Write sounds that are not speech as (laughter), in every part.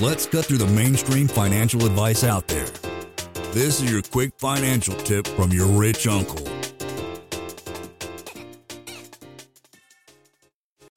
Let's cut through the mainstream financial advice out there. This is your quick financial tip from your rich uncle.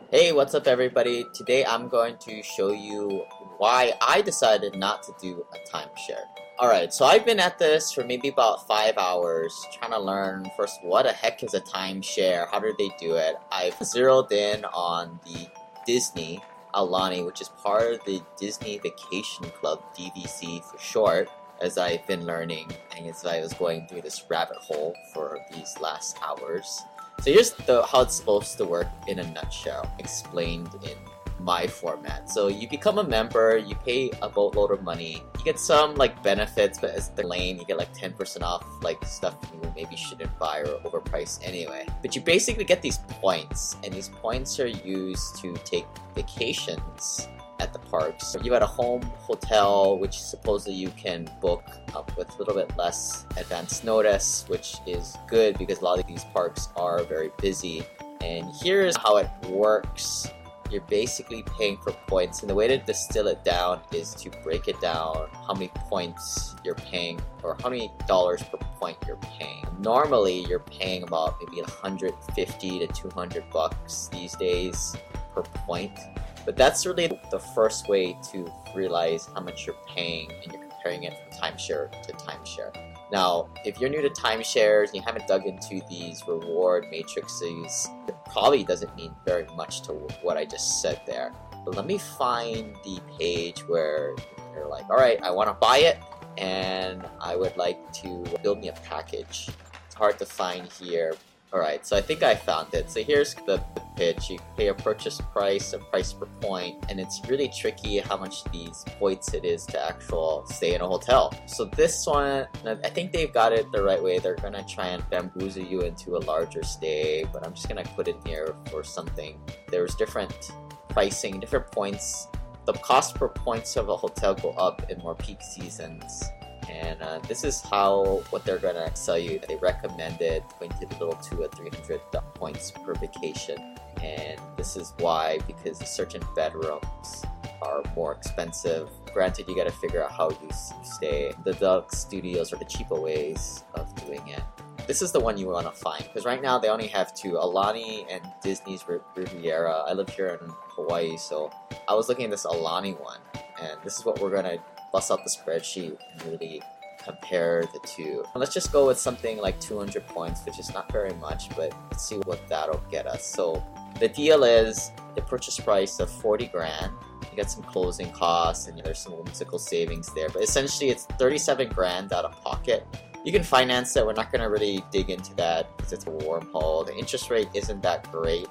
Hey, what's up, everybody? Today I'm going to show you why I decided not to do a timeshare. Alright, so I've been at this for maybe about five hours trying to learn first what the heck is a timeshare, how do they do it. I've zeroed in on the Disney Aulani, which is part of the Disney Vacation Club, DVC for short, as I've been learning and as I was going through this rabbit hole for these last hours. So here's the, how it's supposed to work in a nutshell, explained in my format. So you become a member, you pay a boatload of money, get some like benefits, but as the lane, you get like 10% off like stuff you maybe shouldn't buy or overpriced anyway. But you basically get these points, and these points are used to take vacations at the parks. You got a home hotel, which supposedly you can book up with a little bit less advance notice, which is good because a lot of these parks are very busy. And here's how it works you're basically paying for points. And the way to distill it down is to break it down how many points you're paying or how many dollars per point you're paying. Normally, you're paying about maybe 150 to 200 bucks these days per point. But that's really the first way to realize how much you're paying and you're comparing it from timeshare to timeshare. Now, if you're new to timeshares and you haven't dug into these reward matrices, it probably doesn't mean very much to what I just said there. But let me find the page where you're like, all right, I want to buy it and I would like to build me a package. It's hard to find here, Alright, so I think I found it. So here's the, pitch. You pay a purchase price, a price per point, and it's really tricky how much these points it is to actual stay in a hotel. So this one, I think they've got it the right way. They're gonna try and bamboozle you into a larger stay, but I'm just gonna put it here for something. There's different pricing, different points. The cost per points of a hotel go up in more peak seasons and uh, this is how what they're gonna sell you. They recommended going to the little two or three hundred points per vacation, and this is why because certain bedrooms are more expensive. Granted, you got to figure out how you stay. The Deluxe Studios are the cheaper ways of doing it. This is the one you want to find because right now they only have two Aulani and Disney's Riviera. I live here in Hawaii, so I was looking at this Aulani one, and this is what we're gonna bust out the spreadsheet and really compare the two. Let's just go with something like 200 points, which is not very much, but let's see what that'll get us. So the deal is the purchase price of 40 grand. You get some closing costs and there's some whimsical savings there, but essentially it's 37 grand out of pocket. You can finance it. We're not going to really dig into that because it's a warm wormhole. The interest rate isn't that great.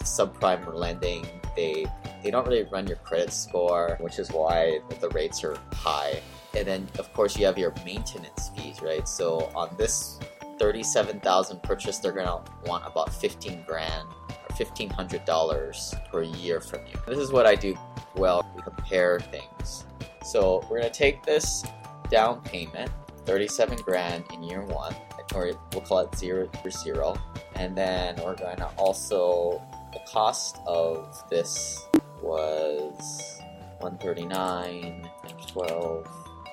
Subprime lending. They they don't really run your credit score, which is why the rates are high. And then, of course, you have your maintenance fees, right? So on this 37,000 purchase, they're gonna want about 15 grand or $1,500 per year from you. This is what I do well. We compare things. So we're gonna take this down payment, 37 grand in year one, or we'll call it zero for zero. And then we're gonna also, the cost of this was 139 and 12.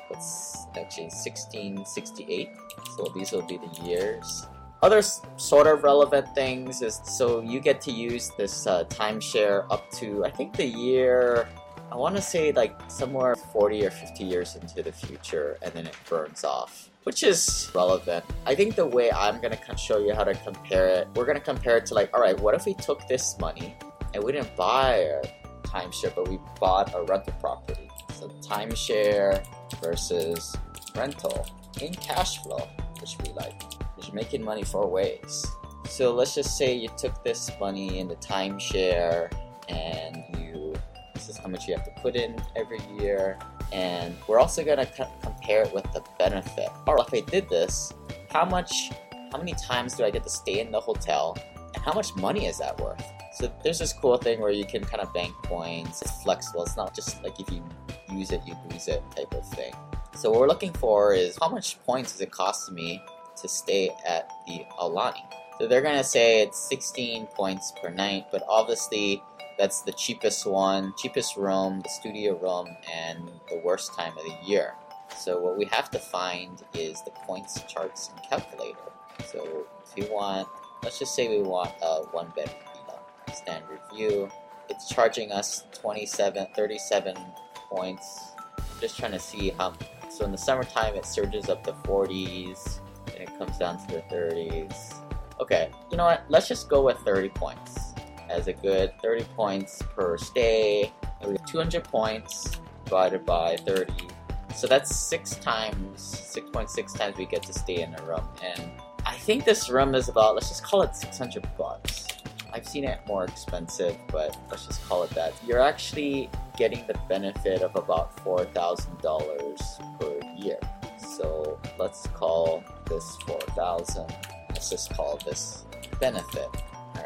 That's actually 1668. So these will be the years. Other sort of relevant things is so you get to use this uh, timeshare up to I think the year I want to say like somewhere 40 or 50 years into the future, and then it burns off, which is relevant. I think the way I'm to show you how to compare it, we're to compare it to like, all right, what if we took this money and we didn't buy a timeshare, but we bought a rental property. So timeshare versus rental in cash flow, which we like, which making money four ways. So let's just say you took this money in the timeshare and you, this is how much you have to put in every year. And we're also going to co- compare it with the benefit. Or if I did this, how much, how many times do I get to stay in the hotel and how much money is that worth? So there's this cool thing where you can kind of bank points. It's flexible. It's not just like if you use it, you lose it type of thing. So what we're looking for is how much points does it cost me to stay at the Aulani? So they're gonna say it's 16 points per night, but obviously That's the cheapest one, cheapest room, the studio room, and the worst time of the year. So what we have to find is the points charts and calculator. So if you want, let's just say we want a one bed villa, standard view. It's charging us 27, 37 points. I'm just trying to see how. So in the summertime, it surges up to 40s, and it comes down to the 30s. Okay, you know what? Let's just go with 30 points as a good 30 points per stay. 200 points divided by 30. So that's six times, 6.6 times we get to stay in a room. And I think this room is about, let's just call it 600 bucks. I've seen it more expensive, but let's just call it that. You're actually getting the benefit of about $4,000 per year. So let's call this 4,000. Let's just call this benefit.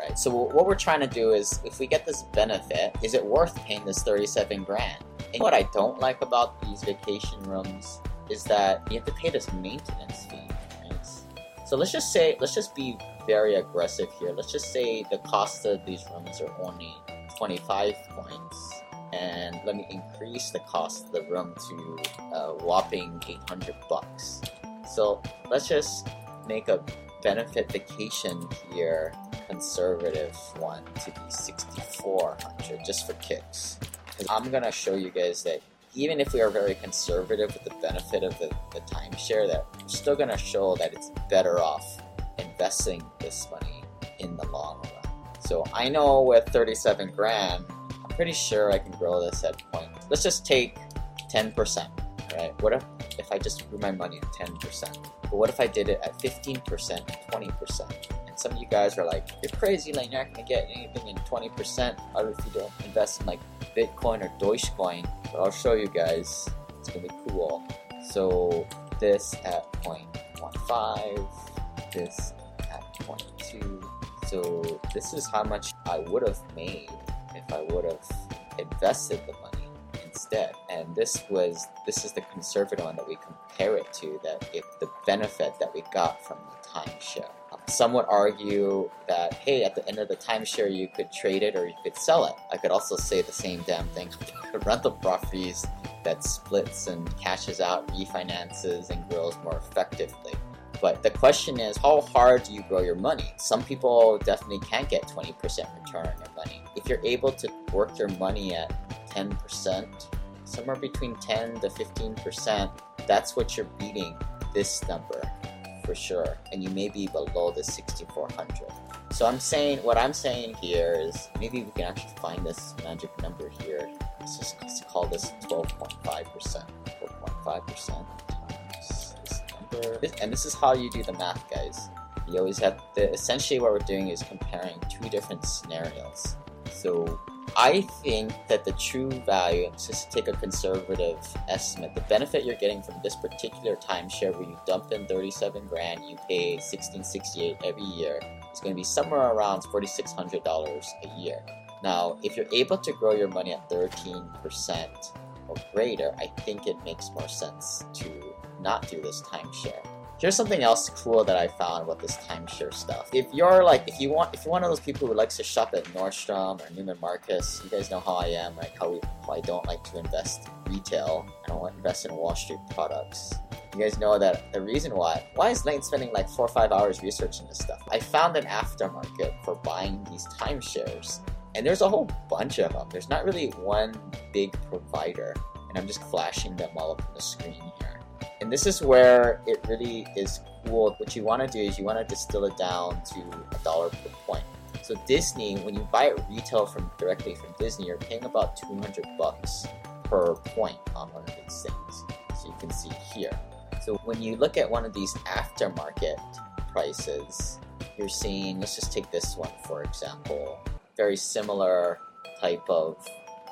Alright, so what we're trying to do is, if we get this benefit, is it worth paying this 37 grand? And what I don't like about these vacation rooms is that you have to pay this maintenance fee. Right? So let's just say, let's just be very aggressive here. Let's just say the cost of these rooms are only 25 points. And let me increase the cost of the room to a whopping 800 bucks. So let's just make a benefit vacation here conservative one to be 6400 just for kicks. I'm gonna show you guys that even if we are very conservative with the benefit of the, the timeshare, that we're still gonna show that it's better off investing this money in the long run. So I know with 37 grand, I'm pretty sure I can grow this at point. Let's just take 10%, right? What if, if I just grew my money at 10%? But what if I did it at 15%, 20%? Some of you guys are like, you're crazy, like you're not gonna get anything in 20% out if you don't invest in like Bitcoin or Dogecoin. But I'll show you guys. It's gonna be cool. So this at 0.15, this at 0.2. So this is how much I would have made if I would have invested the money instead. And this was this is the conservative one that we compare it to that if the benefit that we got from the timeshare. Some would argue that, hey, at the end of the timeshare, you could trade it or you could sell it. I could also say the same damn thing (laughs) The rental properties that splits and cashes out, refinances, and grows more effectively. But the question is, how hard do you grow your money? Some people definitely can't get 20% return on their money. If you're able to work your money at 10%, somewhere between 10 to 15%, that's what you're beating this number for sure, and you may be below the 6400. So I'm saying, what I'm saying here is maybe we can actually find this magic number here. Let's just let's call this 12.5%. 12.5% times this number. And this is how you do the math, guys. You always have to, essentially what we're doing is comparing two different scenarios. So I think that the true value, just to take a conservative estimate, the benefit you're getting from this particular timeshare where you dump in 37 grand, you pay 1668 every year, is going to be somewhere around $4,600 a year. Now, if you're able to grow your money at 13% or greater, I think it makes more sense to not do this timeshare. Here's something else cool that I found about this timeshare stuff. If you're like, if you want, if you're one of those people who likes to shop at Nordstrom or Neiman Marcus, you guys know how I am, like How, we, how I don't like to invest retail. I don't want to invest in Wall Street products. You guys know that the reason why. Why is Nate spending like four or five hours researching this stuff? I found an aftermarket for buying these timeshares, and there's a whole bunch of them. There's not really one big provider, and I'm just flashing them all up on the screen here. And this is where it really is cool. What you want to do is you want to distill it down to a dollar per point. So Disney, when you buy it retail from directly from Disney, you're paying about 200 bucks per point on one of these things. So you can see here. So when you look at one of these aftermarket prices, you're seeing, let's just take this one for example, very similar type of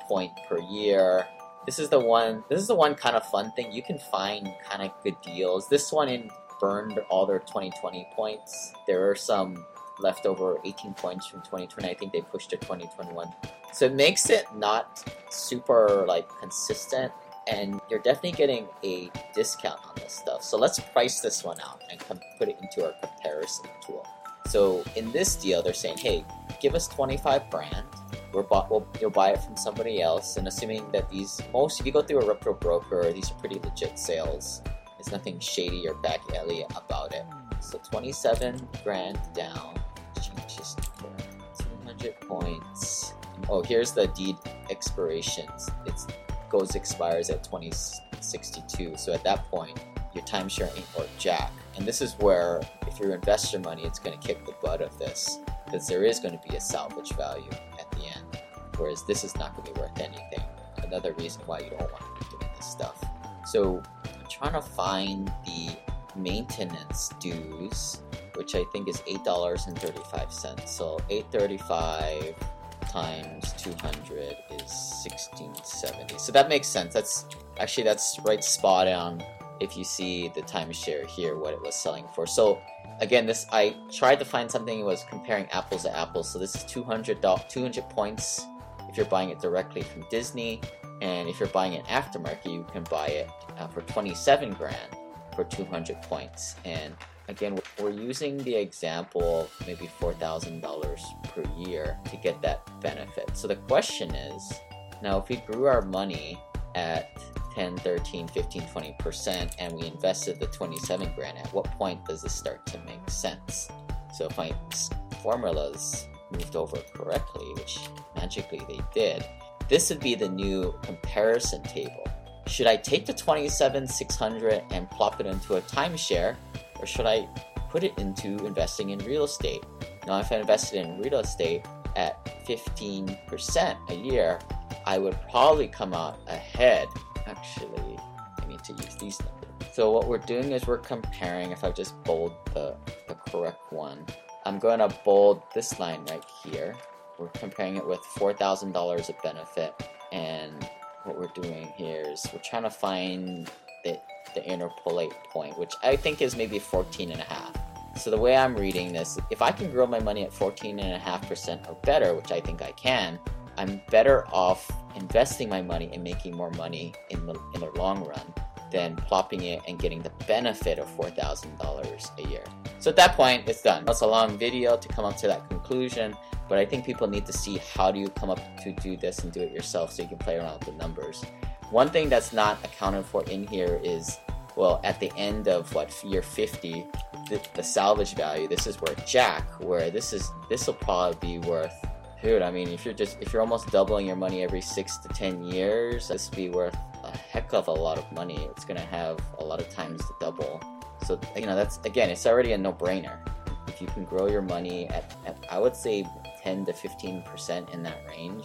point per year, this is the one. This is the one kind of fun thing. You can find kind of good deals. This one in burned all their 2020 points. There are some leftover 18 points from 2020. I think they pushed to 2021. So it makes it not super like consistent, and you're definitely getting a discount on this stuff. So let's price this one out and put it into our comparison tool. So in this deal, they're saying, hey, give us 25 grand. We're bought, we'll, you'll buy it from somebody else, and assuming that these most, if you go through a reputable broker, these are pretty legit sales. There's nothing shady or back alley about it. So 27 grand down. Change this 200 points. Oh, here's the deed expirations. It goes expires at 2062. So at that point, your timeshare ain't worth jack. And this is where, if you invest your money, it's going to kick the butt of this because there is going to be a salvage value. Whereas this is not going to be worth anything. Another reason why you don't want to be doing this stuff. So I'm trying to find the maintenance dues, which I think is eight dollars and thirty-five cents. So eight thirty-five times 200 is 1670 so that makes sense that's actually that's right spot on if you see the timeshare here what it was selling for so again this i tried to find something that was comparing apples to apples so this is 200 200 points if you're buying it directly from disney and if you're buying it aftermarket you can buy it uh, for 27 grand for 200 points. And again we're using the example of maybe $4000 per year to get that benefit. So the question is now if we grew our money at 10 13 15 20% and we invested the 27 grand at what point does this start to make sense? So if my formulas moved over correctly which magically they did this would be the new comparison table. Should i take the 27 600 and plop it into a timeshare or should i put it into investing in real estate? Now if i invested in real estate at 15% a year i would probably come out ahead. Actually I need to use these numbers. So what we're doing is we're comparing, if I just bold the, the correct one, I'm going to bold this line right here. We're comparing it with $4,000 of benefit and what we're doing here is we're trying to find the, the interpolate point, which I think is maybe 14 and a half. So the way I'm reading this, if I can grow my money at 14.5% or better, which I think I can, I'm better off investing my money and making more money in the in the long run than plopping it and getting the benefit of $4,000 a year. So at that point, it's done. That's a long video to come up to that conclusion, but I think people need to see how do you come up to do this and do it yourself so you can play around with the numbers. One thing that's not accounted for in here is, well, at the end of what year 50, the, the salvage value, this is worth jack, where this is this will probably be worth dude i mean if you're just if you're almost doubling your money every six to ten years this would be worth a heck of a lot of money. It's gonna have a lot of times to double. So you know that's again it's already a no-brainer. If you can grow your money at, at i would say 10 to 15 percent in that range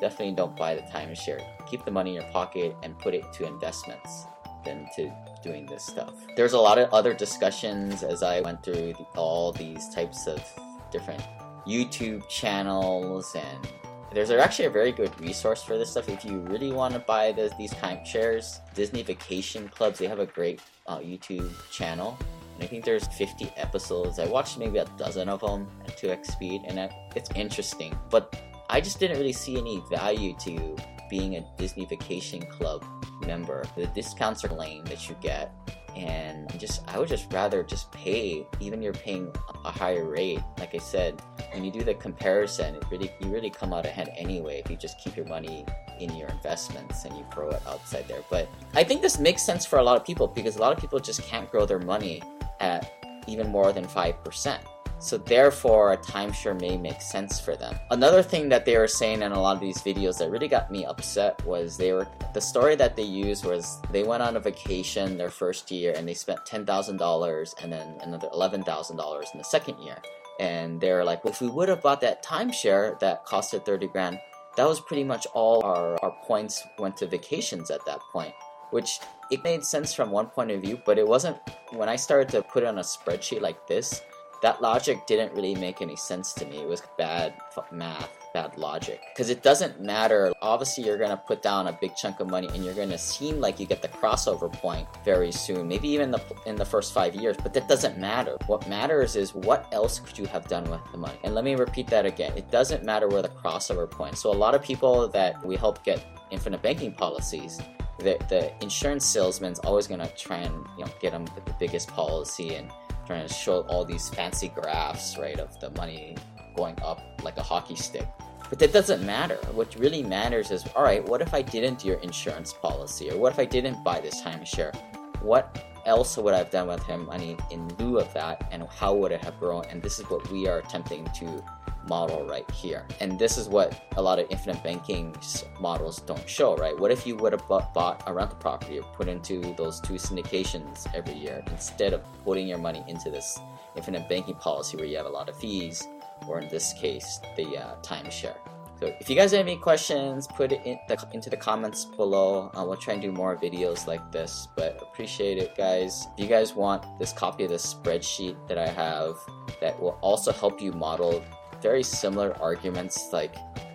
definitely don't buy the timeshare. Keep the money in your pocket and put it to investments than to doing this stuff. There's a lot of other discussions as i went through the, all these types of different YouTube channels and there's actually a very good resource for this stuff if you really want to buy the, these timeshares. Disney Vacation Clubs, they have a great uh, YouTube channel. And I think there's 50 episodes. I watched maybe a dozen of them at 2x speed, and it's interesting. But I just didn't really see any value to being a Disney Vacation Club member. The discounts are lame that you get and just I would just rather just pay even you're paying a higher rate. Like I said when you do the comparison it really you really come out ahead anyway if you just keep your money in your investments and you grow it outside there. But I think this makes sense for a lot of people because a lot of people just can't grow their money at even more than 5% so therefore, a timeshare may make sense for them. Another thing that they were saying in a lot of these videos that really got me upset was they were the story that they used was they went on a vacation their first year and they spent ten thousand dollars and then another eleven thousand dollars in the second year. And they're like, well, if we would have bought that timeshare that costed thirty grand, that was pretty much all our, our points went to vacations at that point. Which it made sense from one point of view, but it wasn't when I started to put it on a spreadsheet like this that logic didn't really make any sense to me. It was bad math, bad logic. Because it doesn't matter. Obviously, you're going to put down a big chunk of money and you're going to seem like you get the crossover point very soon, maybe even the, in the first five years, but that doesn't matter. What matters is what else could you have done with the money? And let me repeat that again. It doesn't matter where the crossover point. So, a lot of people that we help get infinite banking policies, the, the insurance salesman's always going to try and you know get them the biggest policy and trying to show all these fancy graphs, right, of the money going up like a hockey stick. But that doesn't matter. What really matters is all right, what if I didn't do your insurance policy? Or what if I didn't buy this timeshare? What else would I have done with him money in lieu of that? And how would it have grown? And this is what we are attempting to model right here. And this is what a lot of infinite banking models don't show, right? What if you would have bought a rental property or put into those two syndications every year instead of putting your money into this infinite banking policy where you have a lot of fees, or in this case, the uh, timeshare? So if you guys have any questions, put it in the, into the comments below. Uh, we'll try and do more videos like this, but appreciate it, guys. If you guys want this copy of this spreadsheet that I have that will also help you model very similar arguments. Like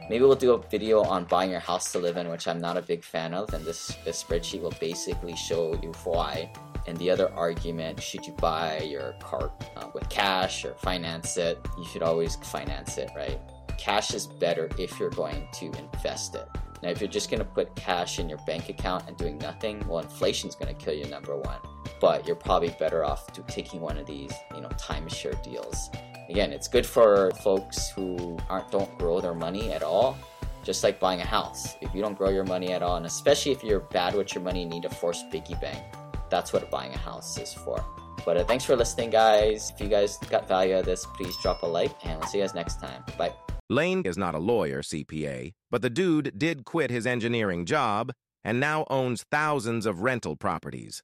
maybe we'll do a video on buying your house to live in, which I'm not a big fan of, and this this spreadsheet will basically show you why. And the other argument, should you buy your car uh, with cash or finance it? You should always finance it, right? Cash is better if you're going to invest it. Now, if you're just going to put cash in your bank account and doing nothing, well, inflation is going to kill you, number one. But you're probably better off to taking one of these, you know, timeshare deals Again, it's good for folks who aren't don't grow their money at all. Just like buying a house. If you don't grow your money at all, and especially if you're bad with your money and need a forced piggy bank, that's what buying a house is for. But uh, thanks for listening, guys. If you guys got value out of this, please drop a like, and we'll see you guys next time. Bye. Lane is not a lawyer, CPA, but the dude did quit his engineering job and now owns thousands of rental properties.